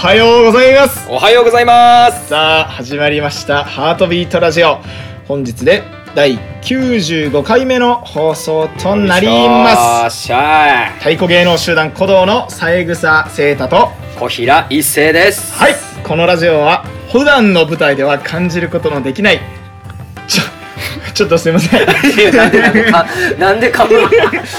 はようございます。おはようございます。さあ始まりました。ハートビートラジオ。本日で第95回目の放送となります。太鼓芸能集団鼓動の三枝聖太とー小平一生です。はい。このラジオは普段の舞台では感じることのできない。ちょちょっとすいません。なんでかむ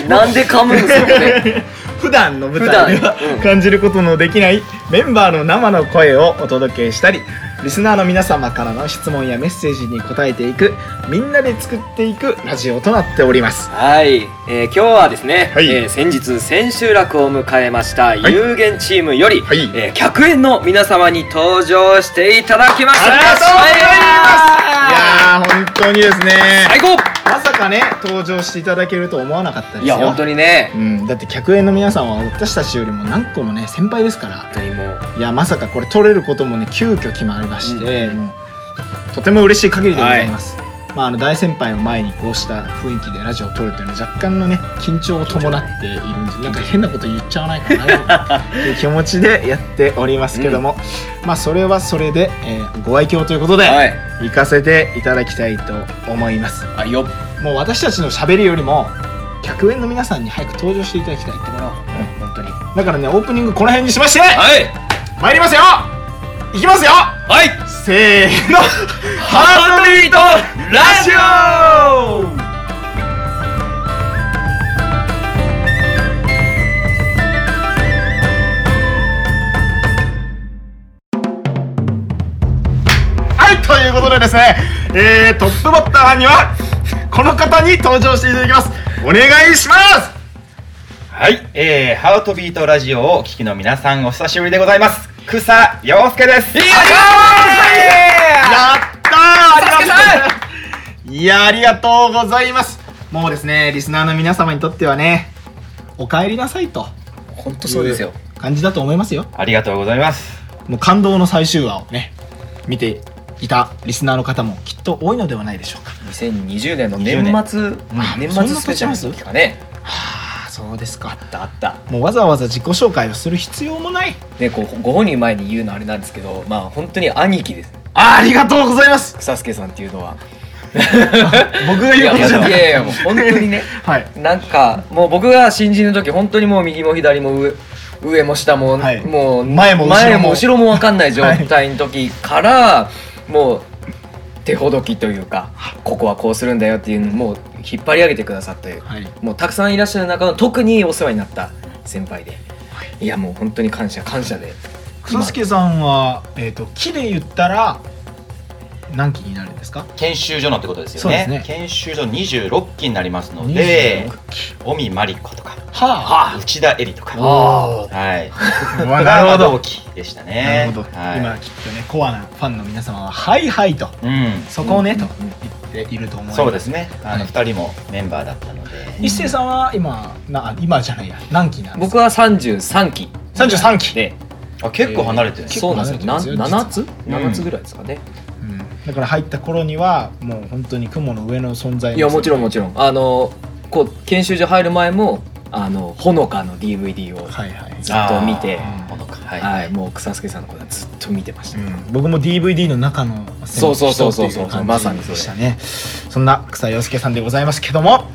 なんで噛むんですかね？普段の舞台では 感じることのできないメンバーの生の声をお届けしたりリスナーの皆様からの質問やメッセージに答えていくみんなで作っていくラジオとなっております。はい、えー今日はですね、はい。えー先日千秋楽を迎えましたい。有限チームより、はい。えー客演の皆様に登場していただきましたありがとうございます。いやー本当にですね。最高。まさかね登場していただけると思わなかったですよ。いや本当にね。うん、だって客演の皆さんは私たちよりも何個もね先輩ですから。本当にもう。いやまさかこれ撮れることもね急遽決まりまして、うんもうとても嬉しい限りでございます、まあ、あの大先輩を前にこうした雰囲気でラジオを撮るというのは若干のね緊張を伴っているんでなんか変なこと言っちゃわないかなという気持ちでやっておりますけども、まあそれはそれで、えーご愛嬌ということで、はい。行かせていただきたいと思います。あよもう私たちの喋りよりも客演の皆さんに早く登場していただきたいってもらおう、うん本当に。だからねオープニングこの辺にしましてはい。参りますよいきますよ。はい。せーの。ハートビートラジオ。はいということでですね、えー、トップバッターにはこの方に登場していただきます。お願いします。はい、えー、ハートビートラジオをお聞きの皆さんお久しぶりでございます草洋介です。いややったー！ありがとういやありがとうございます。もうですねリスナーの皆様にとってはねお帰りなさいと。本当そうですよ。感じだと思いますよ。ありがとうございます。もう感動の最終話をね見ていたリスナーの方もきっと多いのではないでしょうか。2020年の年。末あ年末スペシャルの時かね。はあそうですか。あったあった。もうわざわざ自己紹介をする必要もない。ねこうご本人前に言うのあれなんですけどまあ本当に兄貴です。あありがとうございます。草助さんっていうのは。僕がいやい言うことじゃない。やいやもう本当にね。はい。なんかもう僕が新人の時本当にもう右も左も上上も下も、はい。もう前も後ろも。分かんない状態の時から、もう手ほどきというかここはこうするんだよっていうのをもう引っ張り上げてくださってはい。もうたくさんいらっしゃる中の特にお世話になった先輩で、い、やもう本当に感謝感謝で。草助さんは、えー、と木で言ったら何期になるんですか？研修所のってことですよね。すね。研修所26期になりますので26期。尾身真理子とかは内田絵里とか。あはい。なるほど。同期でしたなねるほど、はい、今きっとねコアなファンの皆様は「はいはい」と。うん。そこをね、うん。と言っていると思います。そうですね。あのはい。2人もメンバーだったので。一星さんは今な今じゃないや。何期なんですか？僕は33期。33期。であ結構離れてるんです結構そうなんですよ。な離れてますよ。7つ？実は7つぐらいですかね、うんだから入った頃にはもう本当に雲の上の存在いやもちろんもちろん。あのこう研修所入る前もあのほのかの DVD をはいはい、ずっと見てあー。ほのか。はい、はい、もう草助さんのことはずっと見てました、うん、僕も DVD の中のそうそうそうそう人ってい感じまさにそれでしたねそんな草洋介さんでございますけども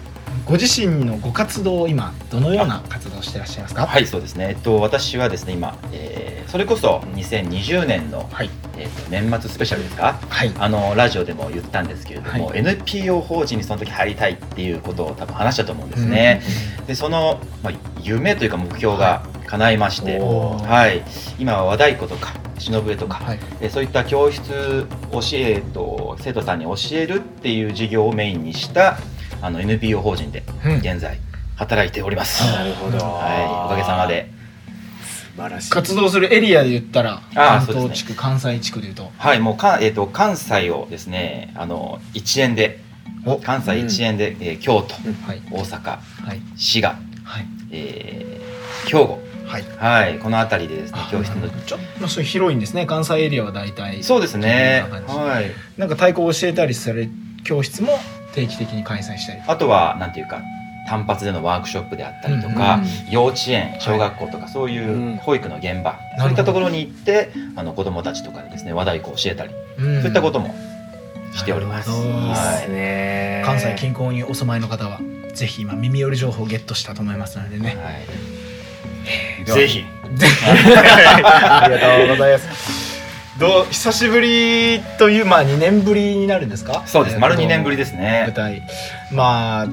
ご自身のご活動を今どのような活動をしていらっしゃいますか？はいそうですね。えっと私はですね今、えーそれこそ2020年の、はいえーと年末スペシャルですか？はい。あのラジオでも言ったんですけれども、は NPO 法人にその時入りたいっていうことを多分話したと思うんですね、でその、まあ、夢というか目標が叶いまして、はい、今は和太鼓とか忍笛とか、はい。えそういった教室教えと生徒さんに教えるっていう授業をメインにしたあの NPO 法人でうん。現在働いております、なるほどはい、おかげさまで活動するエリアで言ったら関東地区、関西地区で言うと。はいもうか、えー、と関西をですねあの一円でお関西一円で、えー京都はい。大阪はい。滋賀、はい。えー兵庫。はい。はいこの辺りでですねあ教室の。ちょっとそう広いんですね関西エリアは大体。そうですね。はい。なんか太鼓を教えたりされる教室も定期的に開催したり。あとはなんていうか単発でのワークショップであったりとか、幼稚園小学校とかそういう保育の現場、そういったところに行ってあの子どもたちとかにですね和太鼓を教えたり、そういったこともしております。はい。ね、関西近郊にお住まいの方はぜひ今耳寄り情報をゲットしたと思いますのでね。はい、ぜひ。ありがとうございます。どう久しぶりというまあ2年ぶりになるんですか？そうです、丸2年ぶりですね。舞台。まあ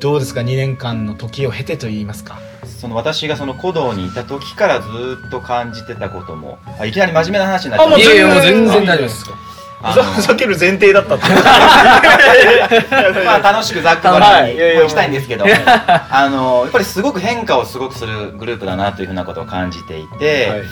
どうですか？2年間の時を経てといいますか。その私がその古道にいた時からずっと感じてたことも。あいきなり真面目な話になっちゃう。いやいやもう全然大丈夫ですふざける前提だったって。まあ楽しくざっくばらに行きたいんですけど。あのやっぱりすごく変化をすごくするグループだなというふうなことを感じていて、はい。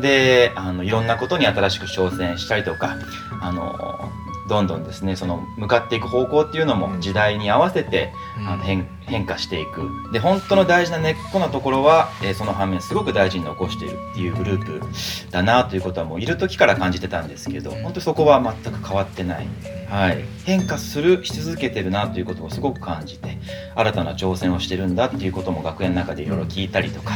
であのいろんなことに新しく挑戦したりとか。あのどんどんですねその向かっていく方向っていうのも時代に合わせて、うん、あの変変化していく。で本当の大事な根っこのところは、えー、その反面すごく大事に残しているっていうグループだなということはもういる時から感じてたんですけど本当そこは全く変わってない、はい、変化するし続けてるなということをすごく感じて新たな挑戦をしてるんだっていうことも学園の中でいろいろ聞いたりとか、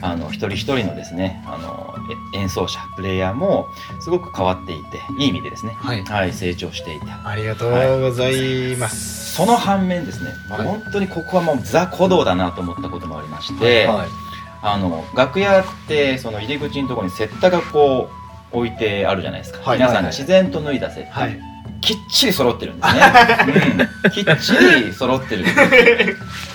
あの一人一人のですねあの演奏者プレイヤーもすごく変わっていていい意味でですね、はい、はい、成長していてありがとうございます、はい、その反面ですね、まあ、本当にここはもうザ古道だなと思ったこともありまして、はい、あの楽屋ってその入り口のところにセッタがこう置いてあるじゃないですか、皆さんが自然と脱いだセッタ、きっちり揃ってるんですね、うん、きっちり揃ってる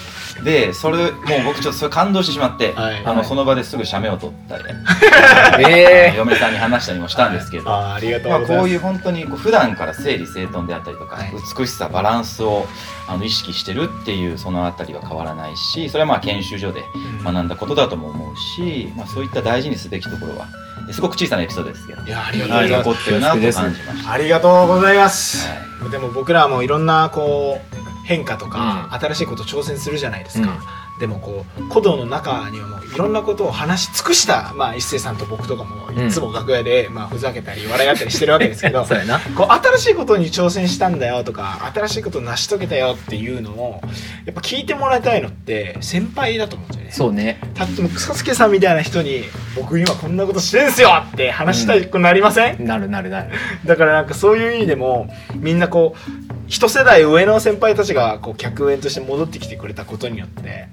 でそれもう僕ちょっとそれ感動してしまって、はい、あのその場ですぐ写メを撮ったり、えー、嫁さんに話したりもしたんですけど、あありがとうまあ、こういう本当にこう普段から整理整頓であったりとか、はい、美しさバランスをあの意識してるっていうそのあたりは変わらないしそれはまあ研修所で学んだことだとも思うし、まあ、そういった大事にすべきところはすごく小さなエピソードですけどいやありがとうございます。残ってるなと感じました。ありがとうございます、はい、でも僕らもいろんなこう変化とか、新しいこと挑戦するじゃないですか、でもこう古道の中にはもういろんなことを話し尽くした、まあ、一星さんと僕とかもいつも楽屋で、まあ、ふざけたり笑い合ったりしてるわけですけど こう新しいことに挑戦したんだよとか新しいことを成し遂げたよっていうのをやっぱ聞いてもらいたいのって先輩だと思うんですよね。そうね。たっても草助さんみたいな人に僕今こんなことしてんすよって話したくなりません、うん、なるなるなる。だからなんかそういう意味でもみんなこう一世代上の先輩たちがこう客演として戻ってきてくれたことによって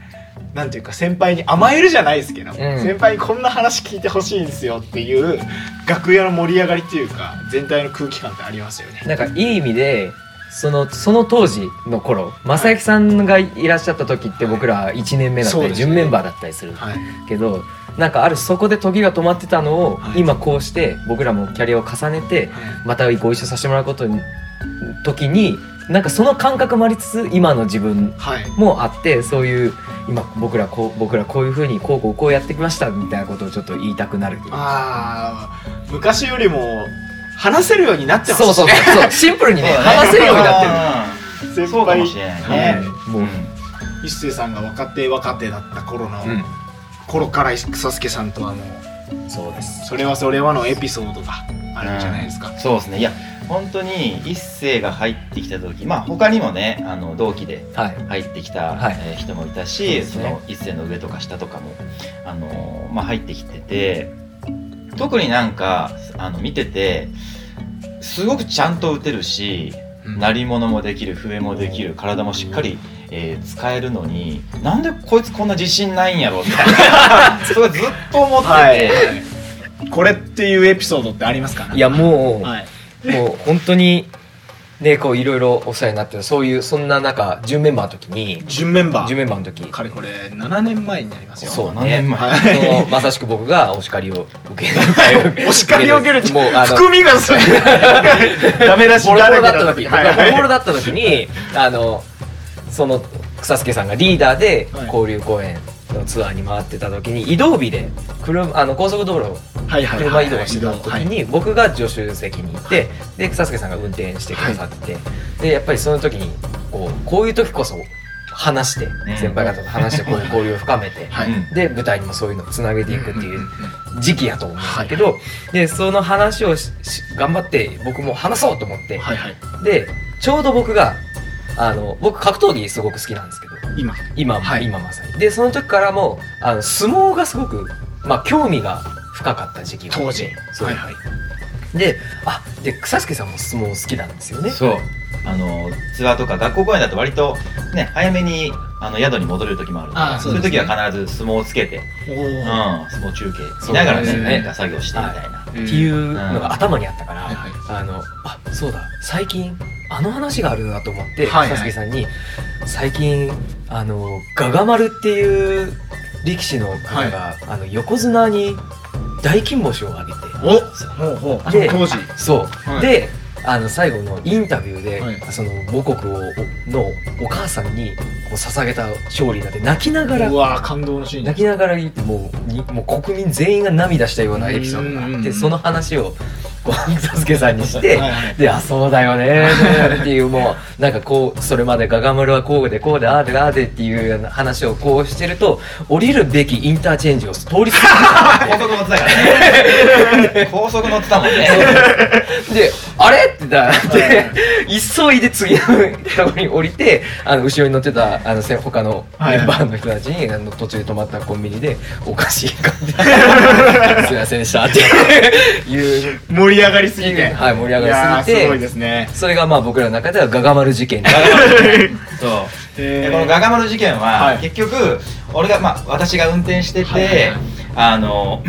なんていうか先輩に甘えるじゃないですけど、うん、先輩にこんな話聞いてほしいんですよっていう楽屋の盛り上がりっていうか全体の空気感ってありますよね。なんかいい意味でそのその当時の頃正行さんがいらっしゃった時って僕ら1年目だったり、はい、準メンバーだったりするけど、はい、なんかあるそこで時が止まってたのを、はい、今こうして僕らもキャリアを重ねて、またご一緒させてもらうことに時になんかその感覚もありつつ今の自分もあって、はい、そういう今僕らこう僕らこういうふうにこうこうこうやってきましたみたいなことをちょっと言いたくなるああ昔よりも話せるようになってますね。そうそうそうシンプルにね話せるようになってる。先輩。かもしれないね、もう。一星さんが若手若手だった頃の、うん、頃から草助さんとはもうそうです。それはそれはのエピソードがあるんじゃないですか、うん、そうですね。いや本当に一世が入ってきた時まあ他にもねあの同期で入ってきた、はい、えー、人もいたし、はい、その一世の上とか下とかもあの、まあ、入ってきてて特になんかあの見ててすごくちゃんと打てるし、うん、鳴り物もできる笛もできる体もしっかり、えー、使えるのになんでこいつこんな自信ないんやろみたいな。それずっと思ってて、はい、これっていうエピソードってありますか？いやもう、はいもう本当にねこういろいろお世話になってそういうそんな中準メンバーの時に準メンバー？準メンバーの時。かれこれ7年前になりますよ。そうねそのまさしく僕がお叱りを受ける。お叱りを受けるもうあの含みがす ダメ出しボロボロだった時、はい。はい、ボロボロだった時にあのその草助さんがリーダーで交流公演のツアーに回ってた時に移動日で車あの高速道路車移動してた時に僕が助手席にいてで草助さんが運転してくださって、でやっぱりその時にこうこういう時こそ話して、先輩方と話してこういう交流を深めて、で舞台にもそういうのをつなげていくっていう時期やと思うんだけど、でその話を頑張って僕も話そうと思って、でちょうど僕があの僕格闘技すごく好きなんですけど。今。今、はい、今まさに。でその時からもあの相撲がすごく、まあ、興味が深かった時期が当時。はいはい。であで草助さんも相撲好きなんですよね。そう。あのツアーとか学校公演だと割とね早めにあの宿に戻れる時もあるのでそう、いう時は必ず相撲をつけて、うん、相撲中継見ながらねね。作業してみたいな、っていうのが頭にあったから、あのあそうだ。最近あの話があるなと思って、佐々木さんに最近あのガガ丸っていう力士の方が、はい、あの横綱に大金星を挙げておで当時。そう、はい、であの最後のインタビューで、はい、その母国をのお母さんにこう捧げた勝利だって泣きながらうわ感動のシーン泣きながら言ってもうにもう国民全員が涙したようなエピソードがあってその話をこう佐助さんにしてはい、であそうだよねっていうもうなんかこうそれまでガガムルはこうでこうでああでああでっていう話をこうしてると降りるべきインターチェンジを通り過ぎて高速乗ってたからね。高速乗ってたもんね。であれってなって急いで次のところに降りてあの後ろに乗ってたあの他のメンバーの人たちに、あの途中で止まったコンビニでおかしい感じ すいませんでしたって。いう盛り上がりすぎて。はい盛り上がりすぎて。すごいですね。それがまあ僕らの中ではガガマル事件。そう。このガガマル事件は、はい、結局俺がまあ私が運転してて、はい、あの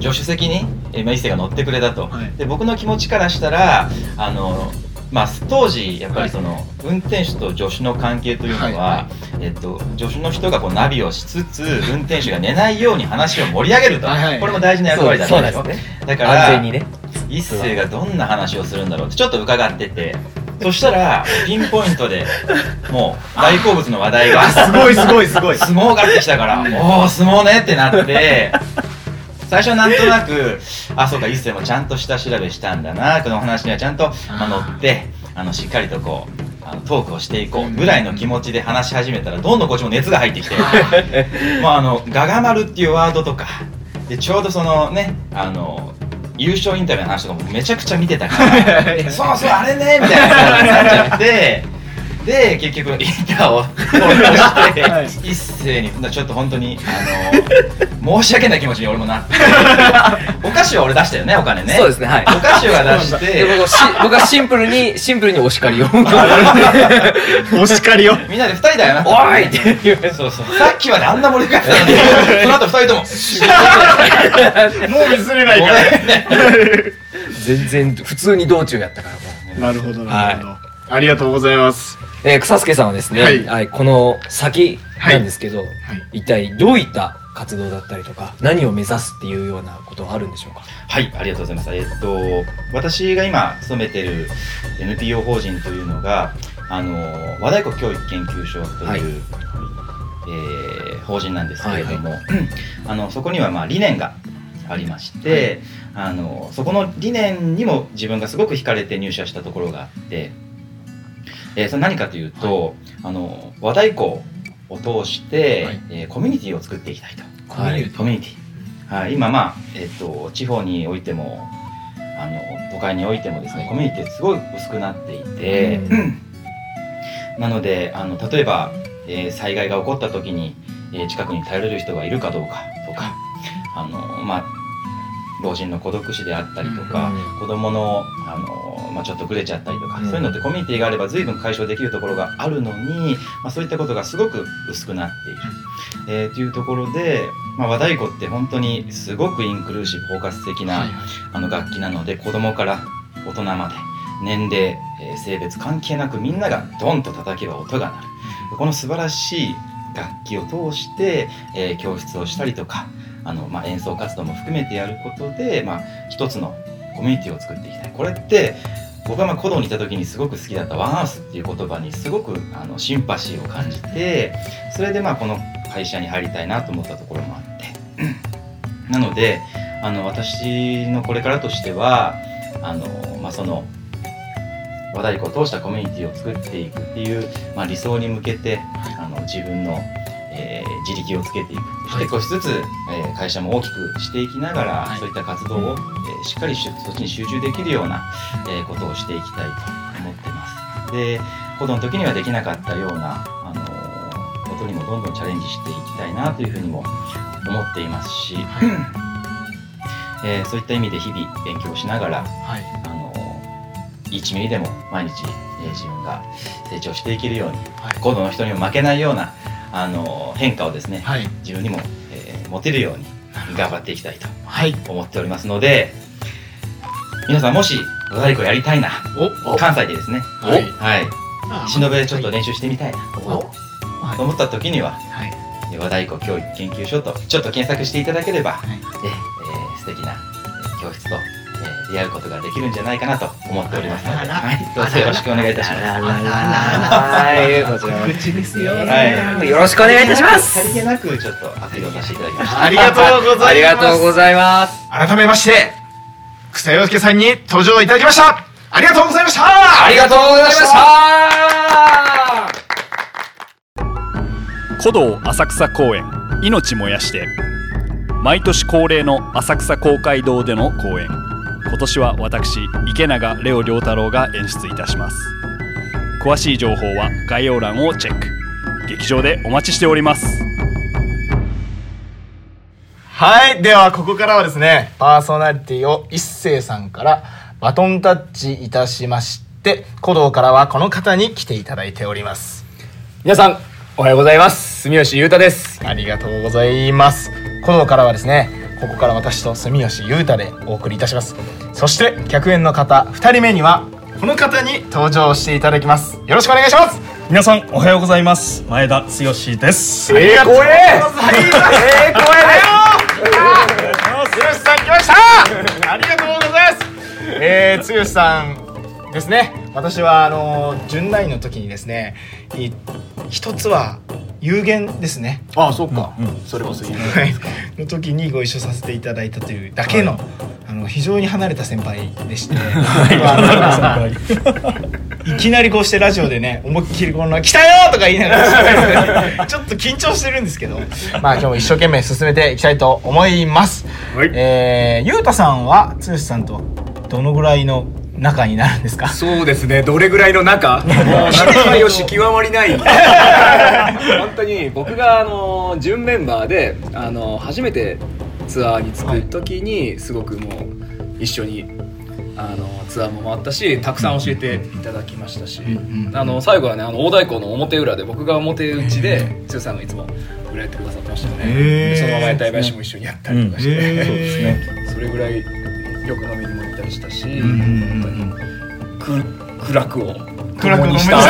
助手席に、えまあ、一世が乗ってくれたと、はい、で僕の気持ちからしたらあのまあ、当時やっぱりその、運転手と助手の関係というのは、はいえっと、助手の人がこうナビをしつつ 運転手が寝ないように話を盛り上げると、はいはい、これも大事な役割だったんですよ、ね、だからね。一世がどんな話をするんだろうってちょっと伺ってて。そしたらピンポイントで もう大好物の話題が。すごいすごいすごい。相撲がってきたから「おお相撲ね」ってなって最初なんとなくあそうか一世もちゃんと下調べしたんだな。この話にはちゃんと、まあ、乗ってあのしっかりとこうあのトークをしていこうぐらいの気持ちで話し始めたらどんどんこっちも熱が入ってきて もうあのガガ丸っていうワードとかでちょうどそのねあの優勝インタビューの話とかもめちゃくちゃ見てたから そうそうあれねみたいな感じになっちゃってで結局インターをしてはい、一斉にちょっと本当にあの申し訳ない気持ちに俺もなって。お菓子は俺出したよねお金ね。そうですねはい。お菓子は出して僕はシンプルにシンプルにお叱りを。お叱りを。みんなで二人だよな。おいって言う。そうそう。さっきまであんな盛り上がってたのに その後二人とも。もう譲れないから。全然普通に道中やったからもう。なるほどなるほど、はい、ありがとうございます。えー、草助さんはですね、はい、はい、この先なんですけど、はい、一体どういった活動だったりとか何を目指すっていうようなことはあるんでしょうか？はいありがとうございます。えっと私が今勤めてる NPO 法人というのがあの和太鼓教育研究所という、はい、えー、法人なんですけれども、はいはい、あのそこにはまあ理念がありまして、あのそこの理念にも自分がすごく惹かれて入社したところがあってえー、それ何かというと、はい、あの和太鼓を通して、はい、えー、コミュニティを作っていきたいと。コミュニティ、コミュニティ。はい、今まあ、えっ、ー、と地方においてもあの都会においてもですね、コミュニティすごい薄くなっていて、なのであの例えば、えー、災害が起こった時に、えー、近くに頼れる人がいるかどうかとかあのまあ老人の孤独死であったりとか、うん、子供のあの、まあ、ちょっとぐれちゃったりとか、うん、そういうのってコミュニティがあれば随分解消できるところがあるのに、まあ、そういったことがすごく薄くなっている。えー、というところで、まあ、和太鼓って本当にすごくインクルーシブ包括的な、はい、あの楽器なので子供から大人まで年齢、えー、性別関係なくみんながドンと叩けば音が鳴る。この素晴らしい楽器を通して、えー、教室をしたりとかあの、まあ、演奏活動も含めてやることで、まあ、一つのコミュニティを作っていきたい。これって僕がまあ古道にいた時にすごく好きだったワンハウスっていう言葉にすごくあのシンパシーを感じてそれでまあこの会社に入りたいなと思ったところもあって。なのであの私のこれからとしてはあの、まあ、その和太鼓を通したコミュニティを作っていくっていう、まあ、理想に向けてあの自分のえー、自力をつけていく。そして少しずつ、えー、会社も大きくしていきながら、はい、そういった活動を、えー、しっかりそっちに集中できるような、えー、ことをしていきたいと思ってます。で子供の時にはできなかったような、あのことにもどんどんチャレンジしていきたいなというふうにも思っていますし、えー、そういった意味で日々勉強しながら、はい、あの1ミリでも毎日、えー、自分が成長していけるように、はい、の人にも負けないようなあの変化をですね、はい、自分にも、えー、持てるように頑張っていきたいと思っておりますので、皆さんもし和太鼓やりたいな関西でですねはい、はい、忍べちょっと練習してみたいなと思った時には、はい、和太鼓教育研究所とちょっと検索していただければ、はい、えー、素敵な教室とえ出会うことができるんじゃないかなと思っておりますので、はい、どうぞよろしくお願いいたします。はい、こちら口ですよ。はい、よろしくお願いいたします。さりげなくちょっとアピールをさせていただきました。ありがとうございます。ありがとうございます。改めまして、草洋介さんに登場いただきました。ありがとうございました。ありがとうございました。古道浅草公園命燃やして毎年恒例の浅草公会堂での公演今年は私池永レオ良太郎が演出いたします。詳しい情報は概要欄をチェック。劇場でお待ちしております。はいではここからはですねパーソナリティを一星さんからバトンタッチいたしまして古道からはこの方に来ていただいております。皆さんおはようございます。住吉裕太です。ありがとうございます。古道からはですねここから私と住吉裕太でお送りいたします。そして客演の方2人目にはこの方に登場していただきます。よろしくお願いします。皆さんおはようございます。前田剛です。ええ声ええ声で剛さん来ました。ありがとうございます。えー、剛さんですね。私はあの準ナインの時にですね一つは有限ですね。ああそうか、うん、それこそ有限の時にご一緒させていただいたというだけの、はい、あの非常に離れた先輩でして、い。きなりこうしてラジオでね思いっきりこの「来たよ!」とか言いながらちょっと緊張してるんですけど。まあ今日も一生懸命進めていきたいと思います。はい、えー、ゆうたさんは剛さんとどのぐらいの仲になるんですか？そうですね。どれぐらいの仲もう仲良し極まりない。本当に僕があの準メンバーであの初めてツアーに着く時にすごくもう一緒にあのツアーも回ったしたくさん教えていただきましたし、あの最後はねあの大太鼓の表裏で僕が表打ちで剛さんがいつも裏やってくださってましたね。そのまま屋台林も一緒にやったりとかして、そうですねそれぐらいよく飲みにも行ったりしたし、本当に苦苦楽を共にした。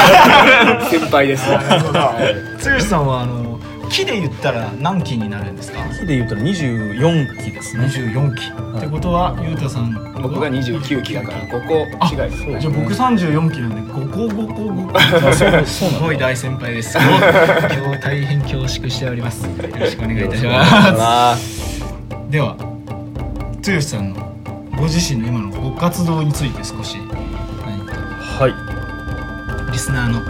先輩です。剛さんはあの木で言ったら何期になるんですか？木で言ったら24期ですね。24期、はい、ってことはゆうたさん僕が29期だから5個違いですね。じゃあ僕34期なんで5個5個5個すごい大先輩です。今日大変恐縮しております。よろしくお願いいたします。では剛さんのご自身の今のご活動について少し何かはいリスナーの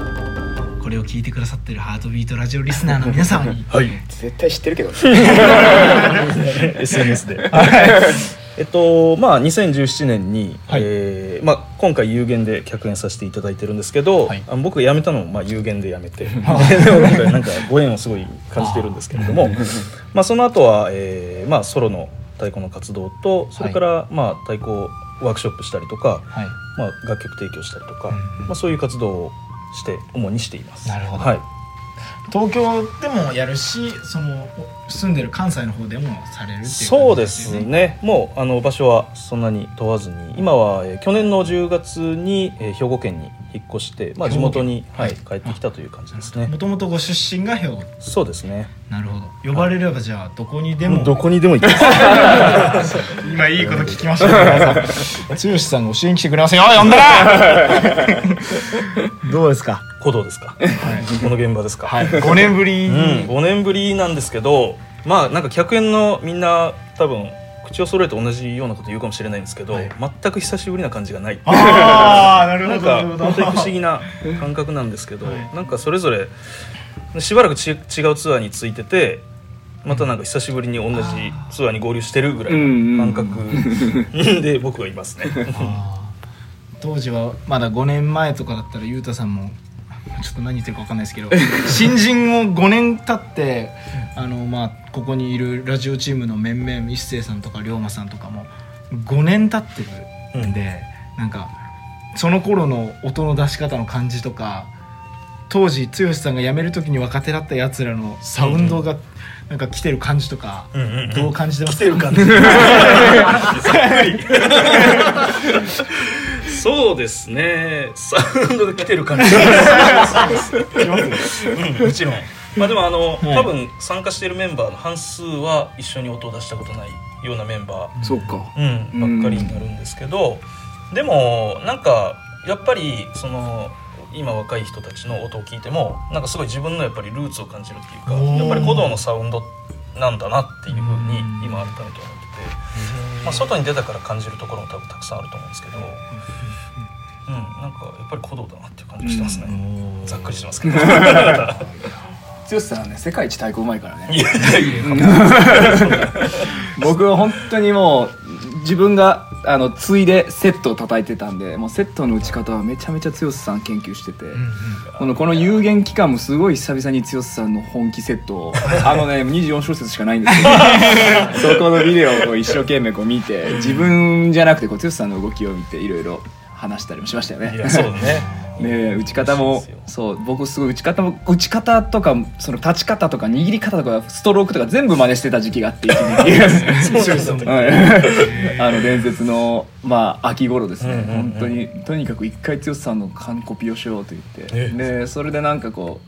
これを聞いてくださってるハートビートラジオリスナーの皆様に。はい。絶対知ってるけど SNS で。えっとまあ2017年に、はい、えー、まあ、今回有限で客演させていただいてるんですけど、はい、あの僕辞めたのもまあ有限で辞めて。でもなんかなんかご縁をすごい感じてるんですけれども。まあその後は、えーまあ、ソロの太鼓の活動とそれから、まあ、太鼓ワークショップしたりとか、はい、まあ、楽曲提供したりとか、うんまあ、そういう活動をして主にしています。なるほど、はい。東京でもやるしその住んでる関西の方でもされるっていう、ね、そうですね。もうあの場所はそんなに問わずに。今は、えー、去年の10月に、えー、兵庫県に引っ越して、まあ、地元に、はい、帰ってきたという感じですね。もともとご出身が兵庫。そうですねなるほど。呼ばれればじゃあどこにでも。どこにでも行きます。今いいこと聞きました。ね 剛さんが教えに来てくれませんよ呼んだらどうですか？鼓動ですか、はい、この現場ですか、はい、5年ぶり、うん、5年ぶりなんですけどまあなんか客演のみんな多分口を揃えて同じようなこと言うかもしれないんですけど、はい、全く久しぶりな感じがない。ああなるほどなんか本当に不思議な感覚なんですけど、はい、なんかそれぞれしばらくち違うツアーについててまたなんか久しぶりに同じツアーに合流してるぐらいの感覚で僕はいますね。当時はまだ5年前とかだったら裕太さんもちょっと何言ってるか分かんないですけど 新人も5年経ってあの、まあ、ここにいるラジオチームの面々一星さんとか龍馬さんとかも5年経ってるんで、うん、なんかその頃の音の出し方の感じとか当時剛さんが辞める時に若手だったやつらのサウンドがなんか来てる感じとか、どう感じてますか、うんうん、そうですね。サウンドが来てる感じ。もちろん。まあでもあの、はい、多分参加しているメンバーの半数は一緒に音を出したことないようなメンバー。そうか、うん、ばっかりになるんですけど。でもなんかやっぱりその今若い人たちの音を聞いてもなんかすごい自分のやっぱりルーツを感じるっていうかやっぱり鼓動のサウンドなんだなっていうふうに今改めて思ってて、まあ、外に出たから感じるところも多分たくさんあると思うんですけど、うん、なんかやっぱり鼓動だなっていう感じがしてますね。ざっくりしてますけど。剛さんはね世界一太鼓うまいからね。僕は本当にもう自分があのついでセットを叩いてたんでもうセットの打ち方はめちゃめちゃ剛さん研究してて、うんうん、このこの有限期間もすごい久々に剛さんの本気セットを あのね24小節しかないんですけど そこのビデオを一生懸命こう見て自分じゃなくてこう剛さんの動きを見ていろいろ話したりもしましたよね。そうねね打ち方もそう僕すごい打ち方も打ち方とかその立ち方とか握り方とかストロークとか全部真似してた時期があって あの伝説のまあ秋頃ですね、本当にとにかく一回剛さんの完コピをしようと言って。でそれでなんかこ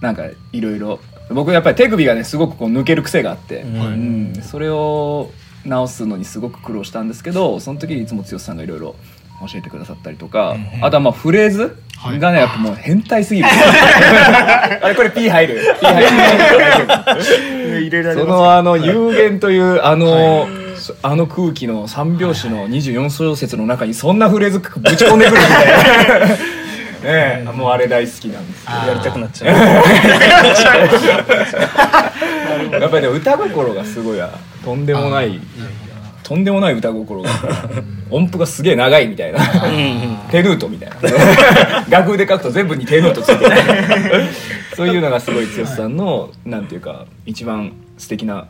うなんかいろいろ僕やっぱり手首がねすごくこう抜ける癖があって、うん、それを直すのにすごく苦労したんですけどその時にいつも剛さんがいろいろ教えてくださったりとか、あとはまあフレーズがね、やっぱもう変態すぎる。あれこれ P 入る P 入る。そのあの有限というあの、あの空気の三拍子の24小節の中にそんなフレーズぶち込んでくるんで。ねもうあれ大好きなんですやりたくなっちゃう。や っぱりね歌心がすごいとんでもないとんでもない歌心が。音符がすげえ長いみたいな。手ヌートみたいな。楽譜で書くと全部に手ヌートついてない そういうのがすごい剛さんのなんていうか一番素敵な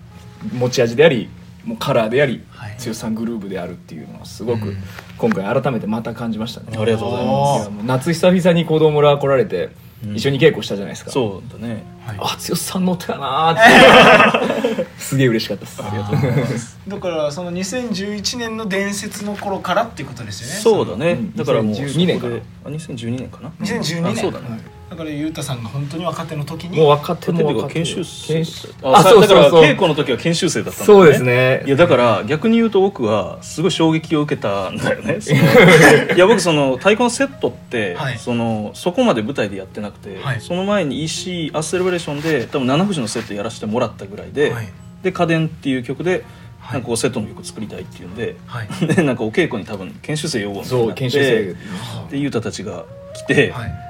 持ち味でありもうカラーであり、はい、剛さんグルーブであるっていうのはすごく今回改めてまた感じましたね、ありがとうございます。夏久々に子供ら来られて一緒に稽古したじゃないですか、そうだね、はい、あ剛さん乗ってたなって。すげえ嬉しかったです。ありがとうございますだからその2011年の伝説の頃からっていうことですよね。そうだね、だからもう2012年かな。2012年かな。2012年。そうだね、だから裕太さんが本当に若手の時にもう若手も若手研修生。あそうだから稽古の時は研修生だったんだよね。そうですね。いやだから逆に言うと僕はすごい衝撃を受けたんだよね。いや僕その太鼓のセットって、はい、そのそこまで舞台でやってなくて、はい、その前に EC アスセレブレーションで多分七藤のセットやらせてもらったぐらいで、はい、で家電っていう曲でなんかこうセットの曲作りたいっていうんで,、はい、でなんかお稽古に多分研修生呼ぼうみたいになってで裕太たちが来て、はい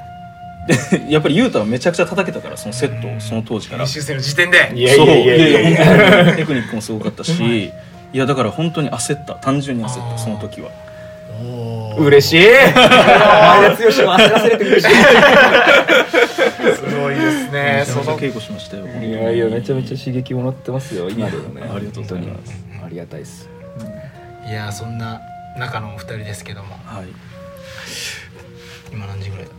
で やっぱり雄太はめちゃくちゃ叩けたからそのセットをその当時から。練習生の時点で。いやいやいやいやいや。テクニックもすごかったしい。やだから本当に焦った。単純に焦ったその時は。嬉しい。前田 剛も焦らせれて嬉しい。すごいですね。その稽古しましたよいやいやめちゃめちゃ刺激もらってますよ今でもね。ありがとうございます。ありがたいです。いやそんな仲のお二人ですけども。はい。今何時ぐらいだ？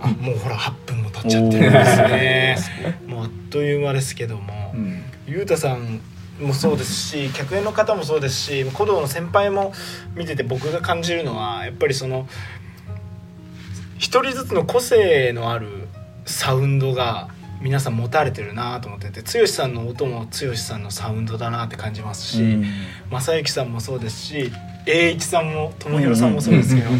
あもうほら8分も経っちゃってるんですね。もうあっという間ですけども、うん、ゆうたさんもそうですし客演の方もそうですし古道の先輩も見てて僕が感じるのはやっぱりその一人ずつの個性のあるサウンドが皆さん持たれてるなと思ってて剛さんの音も剛さんのサウンドだなって感じますし、うん、正幸さんもそうですし栄一さんも友弘さんもそうですけど。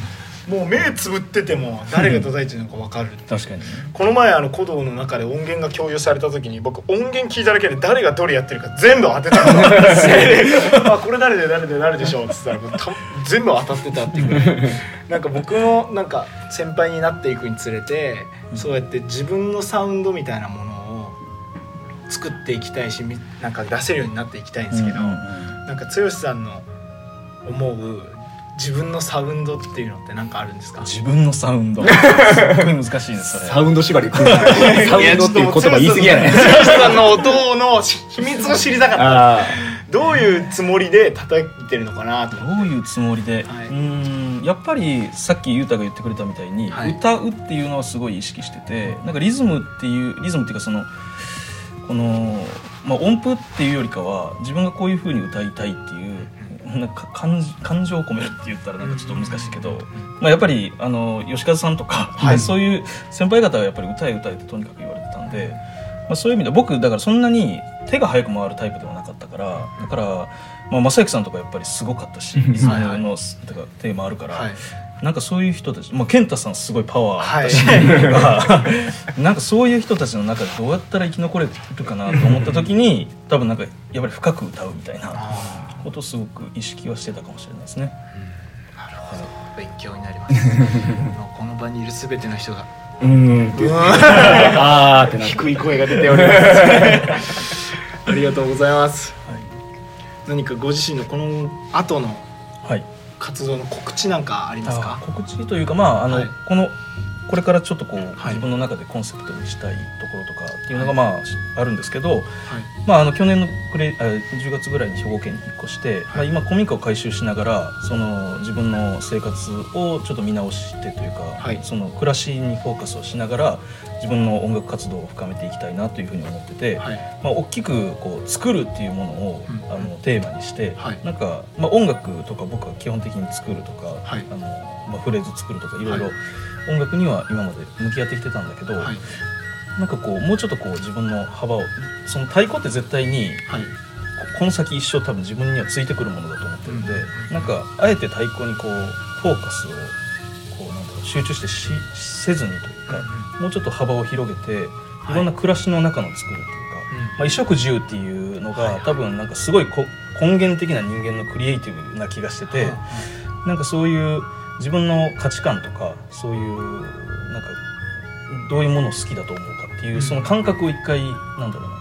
もう目つぶってても誰が叩いてるのか分かる。確かに、この前あの鼓動の中で音源が共有された時に僕音源聞いただけで誰がどれやってるか全部当てたの。あこれ誰で誰で誰でしょうって言ったら全部当たってたっていう。なんか僕もなんか先輩になっていくにつれて、そうやって自分のサウンドみたいなものを作っていきたいしなんか出せるようになっていきたいんですけど、うんうんうん、なんか剛さんの思う自分のサウンドっていうのって何かあるんですか？自分のサウンド。すっごい難しいですそれ。サウンド縛りサウンドっていう言葉言い過ぎやね。剛さんの音の秘密を知りたかった。どういうつもりで叩いてるのかなとどういうつもりで、はい、うんやっぱりさっき裕太が言ってくれたみたいに、はい、歌うっていうのはすごい意識しててなんかリズムっていうリズムっていうかそのこの、まあ、音符っていうよりかは自分がこういうふうに歌いたいっていうなんか感感情を込めるって言ったらなんかちょっと難しいけど、まあ、やっぱりあの吉和さんとか、はい、そういう先輩方はやっぱり歌え歌えってとにかく言われてたんで、まあ、そういう意味で僕だからそんなに手が早く回るタイプではなかったからだから、まあ、正行さんとかやっぱりすごかったしリズムの手回るから。はい。なんかそういう人たち、まあ、健太さんすごいパワーだし、はい、なんかそういう人たちの中でどうやったら生き残れるかなと思った時に多分なんかやっぱり深く歌うみたいなことをすごく意識はしてたかもしれないですね。うん、なるほど。勉強になります。この場にいるす。べての人がうん。ああって低い声が出ております ありがとうございます、はい、何かご自身のこの後の活動の告知なんかありますか？告知というかまああの、はい、このこれからちょっとこう、はい、自分の中でコンセプトにしたいところとかっていうのがまあ、はい、あるんですけど、はい、まあ、あの去年のくれあ10月ぐらいに兵庫県に引っ越して、まあ、今古民家を改修しながらその自分の生活をちょっと見直してというか、その暮らしにフォーカスをしながら自分の音楽活動を深めていきたいなというふうに思ってて、まあ、大きくこう作るっていうものを、うん、あのテーマにして、なんか、まあ、音楽とか僕は基本的に作るとか、あのまあ、フレーズ作るとかいろいろ。音楽には今まで向き合ってきてたんだけど、はい、なんかこうもうちょっとこう自分の幅をその太鼓って絶対に、はい、この先一生多分自分にはついてくるものだと思ってるんで、うん、なんかあえて太鼓にこうフォーカスをこうなんだろう集中してしせずにというか、うん、もうちょっと幅を広げてい。ろんな暮らしの中の作るっていうか、はい、まあ、衣食住っていうのが、多分なんかすごい根源的な人間のクリエイティブな気がしてて、なんかそういう自分の価値観とかそういうなんかどういうものを好きだと思うかっていう、その感覚を一回なんだろうな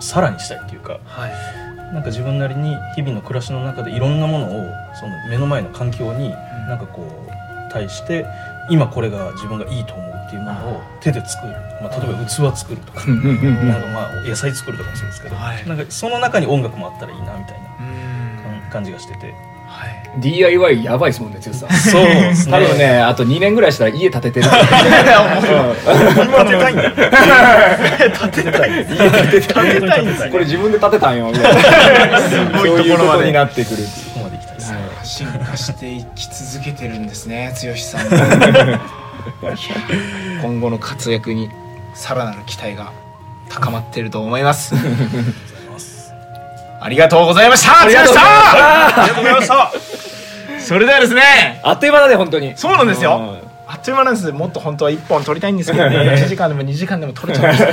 さらにしたいっていうか、はい、なんか自分なりに日々の暮らしの中でいろんなものをその目の前の環境になんかこう対して今これが自分がいいと思うっていうものを手で作る、まあ、例えば器作るとか なんかまあ野菜作るとかもそうですけど、はい、なんかその中に音楽もあったらいいなみたいな感じがしてて。はい、DIY やばいですもんね剛さん。そうですね。多分ねあと2年ぐらいしたら家建ててる。今 建てたいん。だ建てたい家建てたいんですこれ自分で建てたんよ。みたいなすごいところまでになってくる。そこまで行きたいです、進化していき続けてるんですね剛さん。今後の活躍にさらなる期待が高まっていると思いますありがとうございました。ありがとうございました。それではですね。あっという間だね本当に。そうなんですよ。あっという間なんですもっと本当は1本撮りたいんですけどね。1時間でも2時間でも撮れちゃうんで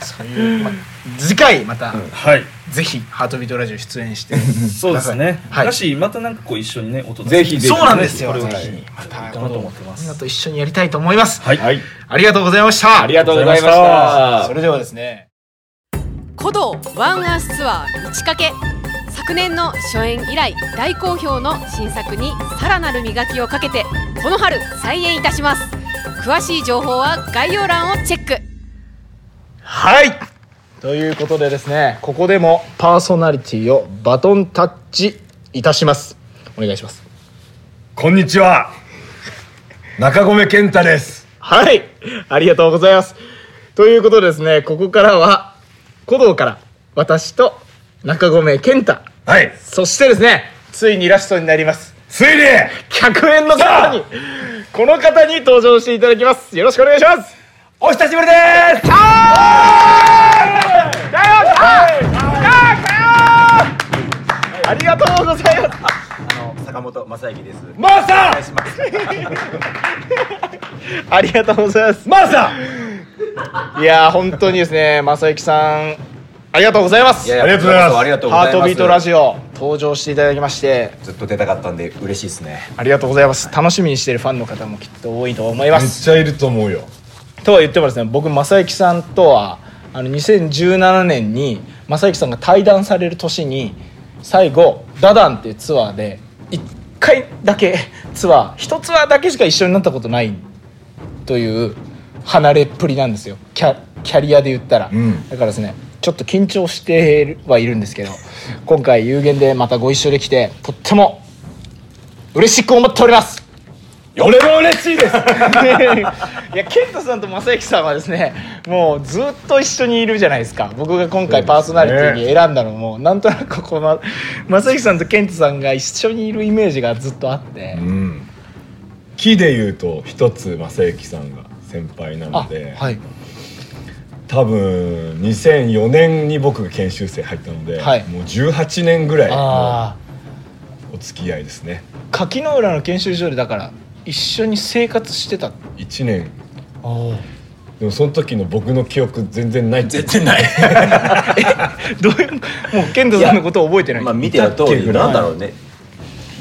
すけど。ま次回また、はい、ぜひハートビートラジオ出演してそうですね、はい、だしまたなんかこう一緒にね音ぜひそうなんですよ。ぜひ。またかなと思ってますみんなと一緒にやりたいと思います。はい、ありがとうございました。ありがとうございました。それではですね古道ワンアースツアー打ち掛け。昨年の初演以来大好評の新作にさらなる磨きをかけてこの春再演いたします。詳しい情報は概要欄をチェック。はい。ということでですねここでもパーソナリティをバトンタッチいたします。お願いします。こんにちは。中込健太です。はい。ありがとうございます。ということでですねここからは古道から私と中込健太。はい。そしてですねついにラストになります。ついに！100円の方にこの方に登場していただきます。よろしくお願いします。お久しぶりです！あ！りがとうございます。あの坂本正幸です。マーサ ありがとうございます。マーサ いや本当にですね正幸さんありがとうございます。ありがとうございます。ありがとうハートビートラジオ登場していただきまして。ずっと出たかったんで嬉しいですね。ありがとうございます。楽しみにしているファンの方もきっと多いと思います。めっちゃいると思うよ。とは言ってもですね僕正幸さんとはあの2017年に正幸さんが対談される年に最後ダダンっていうツアーで行っ回だけツアー一ツアーだけしか一緒になったことないという離れっぷりなんですよ。キャキャリアで言ったら、うん、だからですねちょっと緊張してはいるんですけど今回有限でまたご一緒できてとっても嬉しく思っております。俺も嬉しいです。いやケントさんと正行さんはですねもうずっと一緒にいるじゃないですか。僕が今回パーソナリティに選んだのも、ね、なんとなくこの正行さんとケントさんが一緒にいるイメージがずっとあって、うん、木でいうと一つ正行さんが先輩なので、はい、多分2004年に僕が研修生入ったので、はい、もう18年ぐらいのお付き合いですね。柿の浦の研修所でだから一緒に生活してた？1年。でもその時の僕の記憶全然ない全然ない。どういうもう健太さんのことを覚えてない？まあ見てる通りなんだろうね。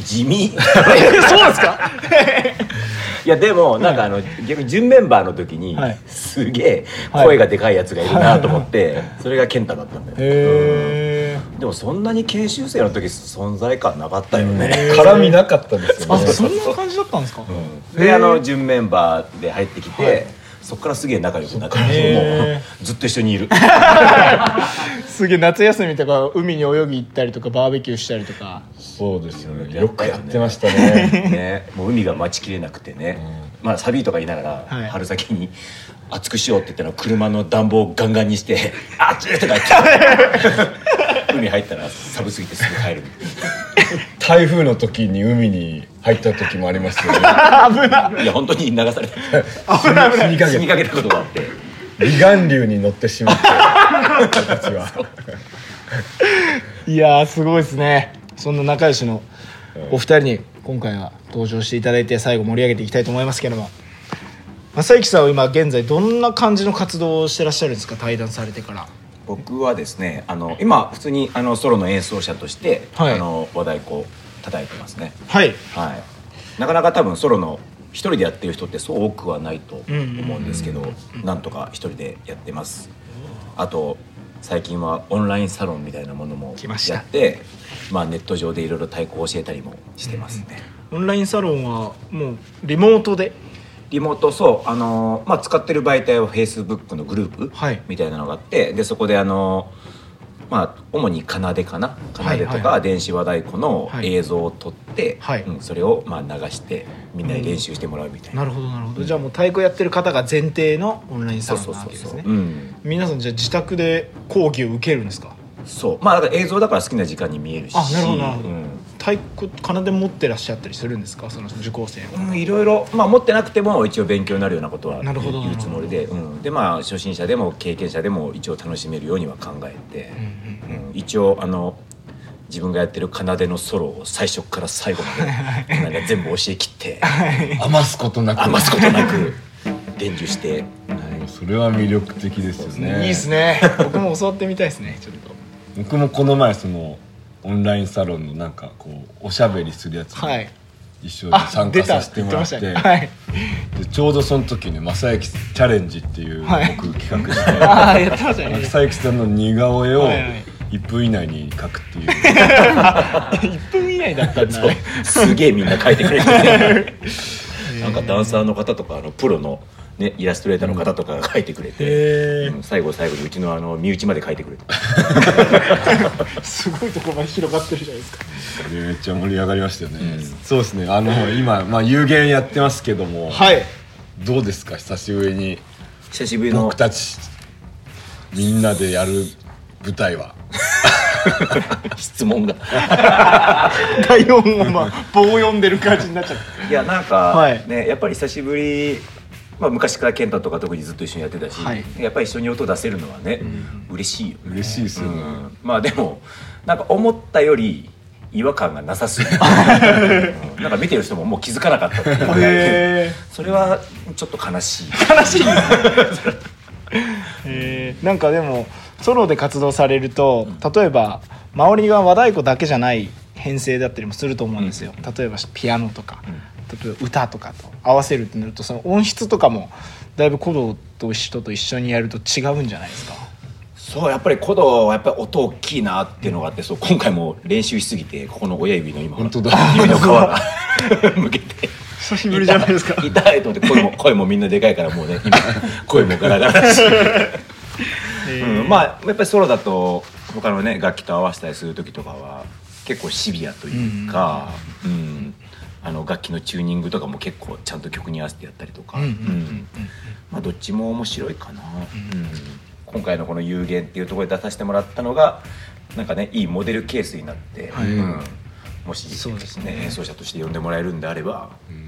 地味。そうなんですか？いやでもなんかあの、逆に準メンバーの時に、すげえ声がでかいやつがいるなと思って、それが健太だったんだよ、へえ、でもそんなに研修生の時存在感なかったよね。絡みなかったですよね。そんな感じだったんですか、であの準メンバーで入ってきて、そこからすげえ仲良くなってもうずっと一緒にいる。すげえ夏休みとか海に泳ぎ行ったりとかバーベキューしたりとか。そうですよね。よくやってましたね。ね。もう海が待ちきれなくてね、うん、まあサビとか言いながら、春先に熱くしようって言ったら車の暖房をガンガンにして「あっち!」とか言って海入ったら寒すぎてすぐ帰る台風の時に海に入った時もありましたよね。危ない。いや本当に流されて危な死にかけた。ことがあって。離岸流に乗ってしまって私は。いやすごいですね。そんな仲良しのお二人に今回は登場していただいて最後盛り上げていきたいと思いますけども。正行さんは今現在どんな感じの活動をしてらっしゃるんですか？対談されてから僕はですねあの今普通にあのソロの演奏者として、はい、あの和太鼓叩いてますね。はい、はい、なかなか多分ソロの一人でやってる人ってそう多くはないと思うんですけどなんとか一人でやってます。あと最近はオンラインサロンみたいなものもやってまあ、ネット上でいろいろ太鼓を教えたりもしてますね、オンラインサロンはもうリモートでリモートそうあの、まあ、使ってる媒体はフェイスブックのグループ、はい、みたいなのがあってでそこであのまあ、主に奏でかな奏でとか電子和太鼓の映像を撮って、はい。うん、それをまあ流してみんなに練習してもらうみたいな、うん、なるほどなるほど、じゃあもう太鼓やってる方が前提のオンラインサロンなわけですね。皆さんじゃあ自宅で講義を受けるんですか？そう。まあだから映像だから好きな時間に見えるし。あなるほどなるほど、うん太鼓奏で持ってらっしゃったりするんですかその受講生うん、いろいろ、まあ、持ってなくても一応勉強になるようなことは言うつもりで、うん、でまあ初心者でも経験者でも一応楽しめるようには考えて、うん、うん、一応あの自分がやってる奏でのソロを最初から最後までなんか全部教えきって余すことなく余すことなく伝授して、それは魅力的ですよねいいですね僕も教わってみたいですねちょっと僕もこの前そのオンラインサロンのなんかこうおしゃべりするやつに一緒に参加させてもらって、はい、でちょうどその時に正行チャレンジっていう僕企画して、はい、正行さんの似顔絵を1分以内に描くっていう。1分以内だったんだ、ね、すげえみんな描いてくれて なんかダンサーの方とかあのプロのね、イラストレーターの方とかが書いてくれて、うん、最後最後にうちのあの身内まで書いてくれて。すごいところまで広がってるじゃないですか。めっちゃ盛り上がりましたよね、うん、そうですね。あの今、まあ、有限やってますけども、はい、どうですか？久しぶりに。久しぶりの僕たちみんなでやる舞台は。質問が。第4をまあ棒読んでる感じになっちゃっていやなんか、はい、ねやっぱり久しぶりまあ、昔から健太とか特にずっと一緒にやってたし、はい、やっぱり一緒に音出せるのはね、うん、嬉しいよ、ね、嬉しいですよね、うん、まあでもなんか思ったより違和感がなさすぎてうん、なんか見てる人ももう気づかなかったっていうそれはちょっと悲しい。悲しい。えー、なんかでもソロで活動されると例えば周りが和太鼓だけじゃない編成だったりもすると思うんですよ、例えばピアノとか、例えば歌とかと合わせるってなるとその音質とかもだいぶ鼓動と人と一緒にやると違うんじゃないですか？そうやっぱり鼓動はやっぱり音大きいなっていうのがあってそう今回も練習しすぎてここの親指の今本当だ。指の皮が 向けて。久しぶりじゃないですか。痛いと思って声も声もみんなでかいからもうね今声もガラガラだし、うん、まあやっぱりソロだと他のね楽器と合わせたりする時とかは結構シビアというか、うん、うん、あの楽器のチューニングとかも結構ちゃんと曲に合わせてやったりとか、まあどっちも面白いかな。うん。今回のこの有限っていうところで出させてもらったのがなんかねいいモデルケースになって、はい。うん、もしそうですね、演奏者として呼んでもらえるんであれば、うん、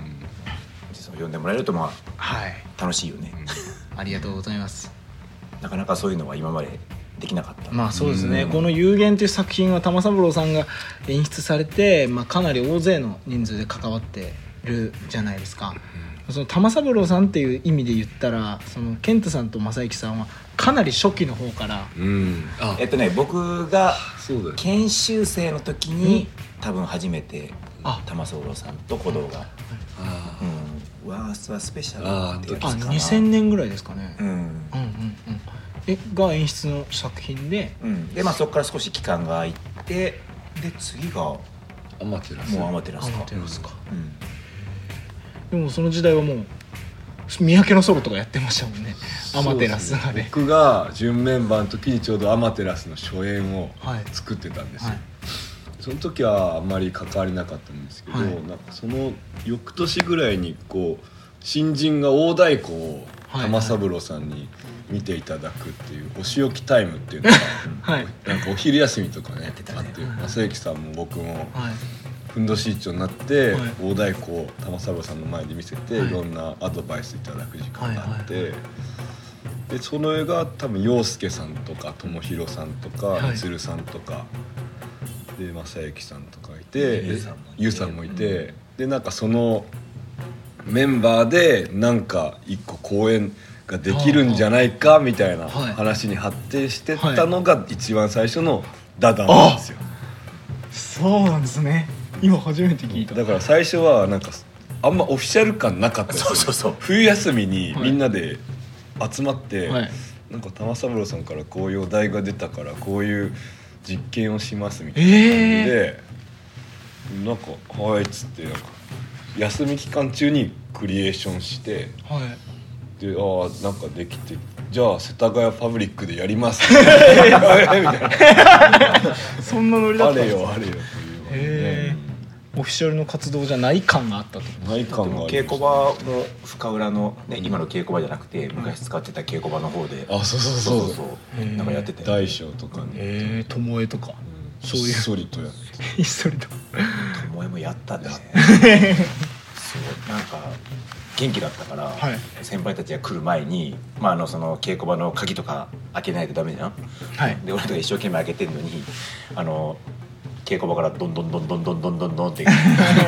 実は呼んでもらえるとまあ、はい、楽しいよね、ありがとうございます。なかなかそういうのは今までできなかった。まあそうですね、この「有限」という作品は玉三郎さんが演出されて、まあ、かなり大勢の人数で関わってるじゃないですか、その玉三郎さんっていう意味で言ったらその健太さんと正行さんはかなり初期の方から、うん、えっとね僕が研修生の時に、多分初めて玉三郎さんと鼓動が「うん、ワースはスペシャル」ってやつかな。あ2000年ぐらいですかね、うん、うんうんうんえが演出の作品で、うん、でまあそこから少し期間が空いてで次がアマテラス。もうアマテラスか。アマテラスか、うん。でもその時代はもう三宅のソロとかやってましたもんね。アマテラスがね。僕が準メンバーの時にちょうどアマテラスの初演を作ってたんですよ、はい、その時はあんまり関わりなかったんですけど、はい、なんかその翌年ぐらいにこう新人が大太鼓を玉三郎さんに見ていただくっていうお仕置きタイムっていうのが、はい、なんかお昼休みとかねあって正行さんも僕も、ふんどし一丁になって、はい、大太鼓を玉三郎さんの前で見せて、はい、いろんなアドバイスいただく時間があって、でその絵が多分洋介さんとか智弘さんとか充、さんとかで正行さんとかいて。優さんもいて、でなんかそのメンバーでなんか一個公演ができるんじゃないかみたいな話に発展してったのが一番最初のダダなんですよ。そうなんですね。今初めて聞いた。だから最初はなんかあんまオフィシャル感なかったそうそうそう。冬休みにみんなで集まって、はい、なんか玉三郎さんからこういうお題が出たからこういう実験をしますみたいな感じで、えー、なんか「はい」っつってなんか休み期間中にクリエーションして、はい、でああなんかできてじゃあ世田谷パブリックでやります。みたいな。そんなノリだったんですかあれよあれよ。という、へえオフィシャルの活動じゃない感があったと。ない感が稽古場も深浦の、ね、今の稽古場じゃなくて昔使ってた稽古場の方で、あそうそうそう。そうそうなんかやってて。大小とかね。へえ巴とか、そういう。ひっそりとやって。ひっそりと。巴もやったね。そう。なんか元気だったから、はい、先輩たちが来る前に、まあ、あのその稽古場の鍵とか開けないとダメじゃん、はい、で俺とか一生懸命開けてんのにあの稽古場からどんどんどんどんどんどんどんどんってう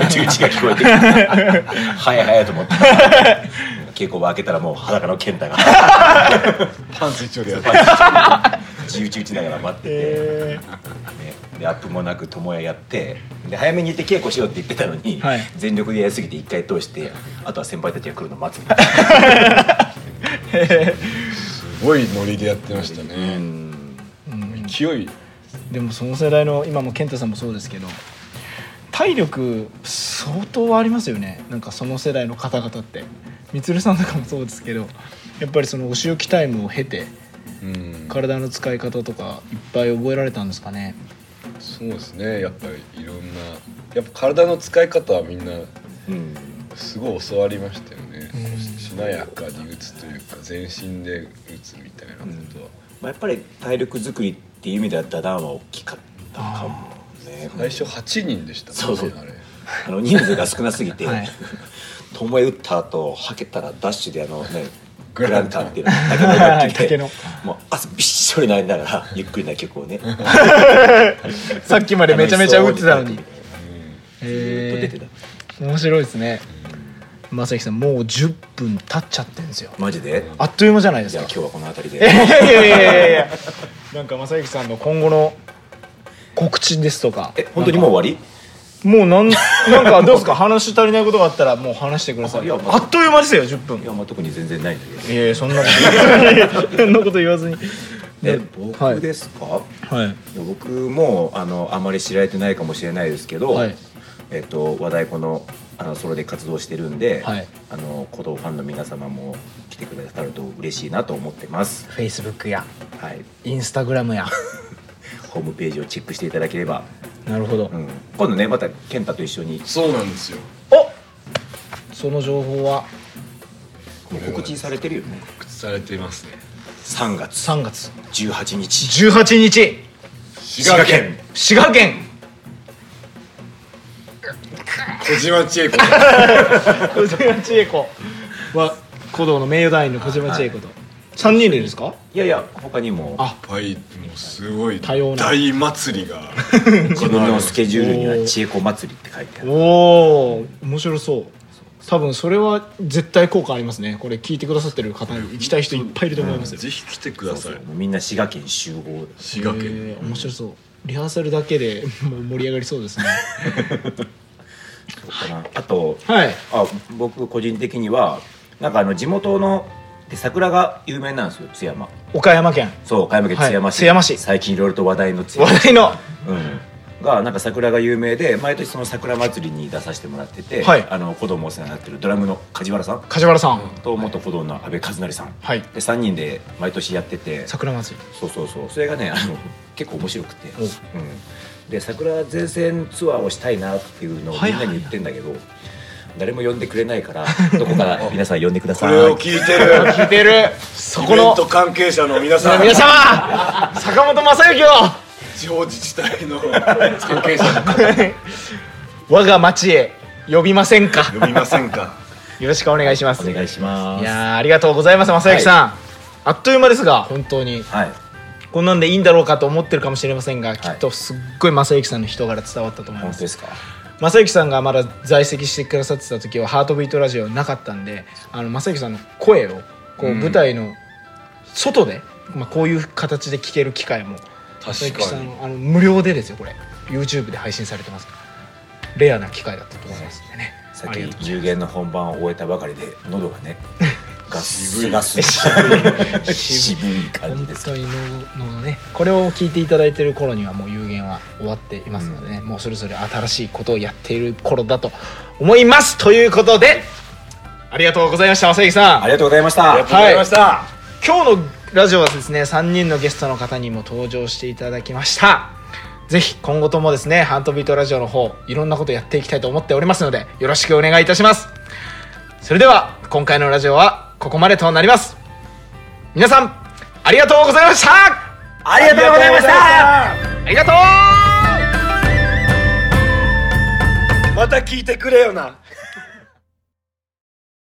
ちが聞こえて 早い早いと思って稽古場開けたらもう裸の健太が。パンツ一丁でやって自由ち打ちながら待ってて、ね、でアップもなく友也やってで早めに行って稽古しようって言ってたのに、はい、全力でやりすぎて一回通してあとは先輩たちが来るの待つ。みたいなすごいノリでやってましたね、うん、勢い。でもその世代の今も健太さんもそうですけど体力相当ありますよね。なんかその世代の方々って。充さんとかもそうですけどやっぱりそのお仕置きタイムを経て、うん、体の使い方とかいっぱい覚えられたんですかね。そうですね。やっぱりいろんなやっぱ体の使い方はみんな、すごい教わりましたよね、うん、しなやかに打つというか全身で打つみたいなことは、まあ、やっぱり体力作りっていう意味ではダダンは大きかったかもね。最初8人でした、ね、そうそう。あれ。あの人数が少なすぎて、はい、巴打った後はけたらダッシュであのねグランタンっていうの。竹のもう汗びっしょりなりながらゆっくりな曲をね。さっきまでめちゃめちゃ打ってたのに。ずっと出てた。面白いですね。正樹さんもう10分経っちゃってるんですよ。マジで？あっという間じゃないですか。今日はこの辺りで。いやいやいやいや。い やなんか正行さんの今後の告知ですとか。え本当にもう終わり？もうなんなんかどうですか？話足りないことがあったらもう話してください。ああっという間ですよ10分。いやまあ特に全然ないんだけどいやいやそんなこと。そんなこと言わずに。で僕ですか、はい、僕もあのあまり知られてないかもしれないですけど、はい、えっと、和太鼓のあのソロで活動してるんで、はい、あの鼓動ファンの皆様も来てくださると嬉しいなと思ってます。フェイスブックや、はい、インスタグラムや ホームページをチェックしていただければ。なるほど、うん、今度ねまた健太と一緒に。そうなんですよ。お！その情報は？告知されてるよね。告知されていますね。3月。3月。18日。18日。滋賀県。滋賀県。小島千恵子。小島千恵子。は古道の名誉団員の小島千恵子と3人でですか？いやいや他にも。あはいもうすごい多様な。大祭りが 自分のスケジュールには千恵子祭りって書いてある。おお面白そう。多分それは絶対効果ありますね。これ聞いてくださってる方に行きたい人いっぱいいると思いますよ、ぜひ来てください。みんな滋賀県集合滋賀県、面白そう。リハーサルだけで もう盛り上がりそうですね。そうかな。あと、はい、あ僕個人的にはなんかあの地元ので桜が有名なんですよ津山。岡山県。そう岡山県津山市、はい、津山市。最近いろいろと話題の津山話題の。うん。がなんか桜が有名で毎年その桜祭りに出させてもらってて、はい、あの子供お世話になってるドラムの梶原さん。梶原さん。と元子供の阿部和成さん、はい、で3人で毎年やってて。桜祭り。そうそうそう。それがねあの結構面白くて、うん、で桜前線ツアーをしたいなっていうのをみんなに言ってんだけど、誰も呼んでくれないからどこから 皆さん呼んでください。これを聞いてる。聞いてる。そこの関係者の皆さん。皆様坂本正幸を。地方自治体の。関係者我が町へ呼びませんか。呼びませんか。よろしくお願いします。お願いします。いやありがとうございます正幸さん、はい、あっという間ですが本当に、はい、こんなんでいいんだろうかと思ってるかもしれませんが、はい、きっとすっごい正幸さんの人柄伝わったと思います。本当ですか？正幸さんがまだ在籍してくださってた時はハートビートラジオなかったんであの正幸さんの声をこう舞台の外で、まあ、こういう形で聞ける機会も確かに。あの無料でですよこれ。YouTube で配信されてますレアな機会だったと思いますんでね。さっき有限の本番を終えたばかりで喉がね ガスガス。渋い感じです本当にののねこれを聞いていただいてる頃にはもう有限は終わっていますのでね、うん、もうそれぞれ新しいことをやっている頃だと思いますということでありがとうございました正行さん。ありがとうございました。ありがとうございました、はい、今日のラジオはですね3人のゲストの方にも登場していただきました。ぜひ今後ともですねハントビートラジオの方いろんなことやっていきたいと思っておりますのでよろしくお願いいたします。それでは今回のラジオはここまでとなります。皆さんありがとうございました。ありがとうございました。ありがとう。また聞いてくれよな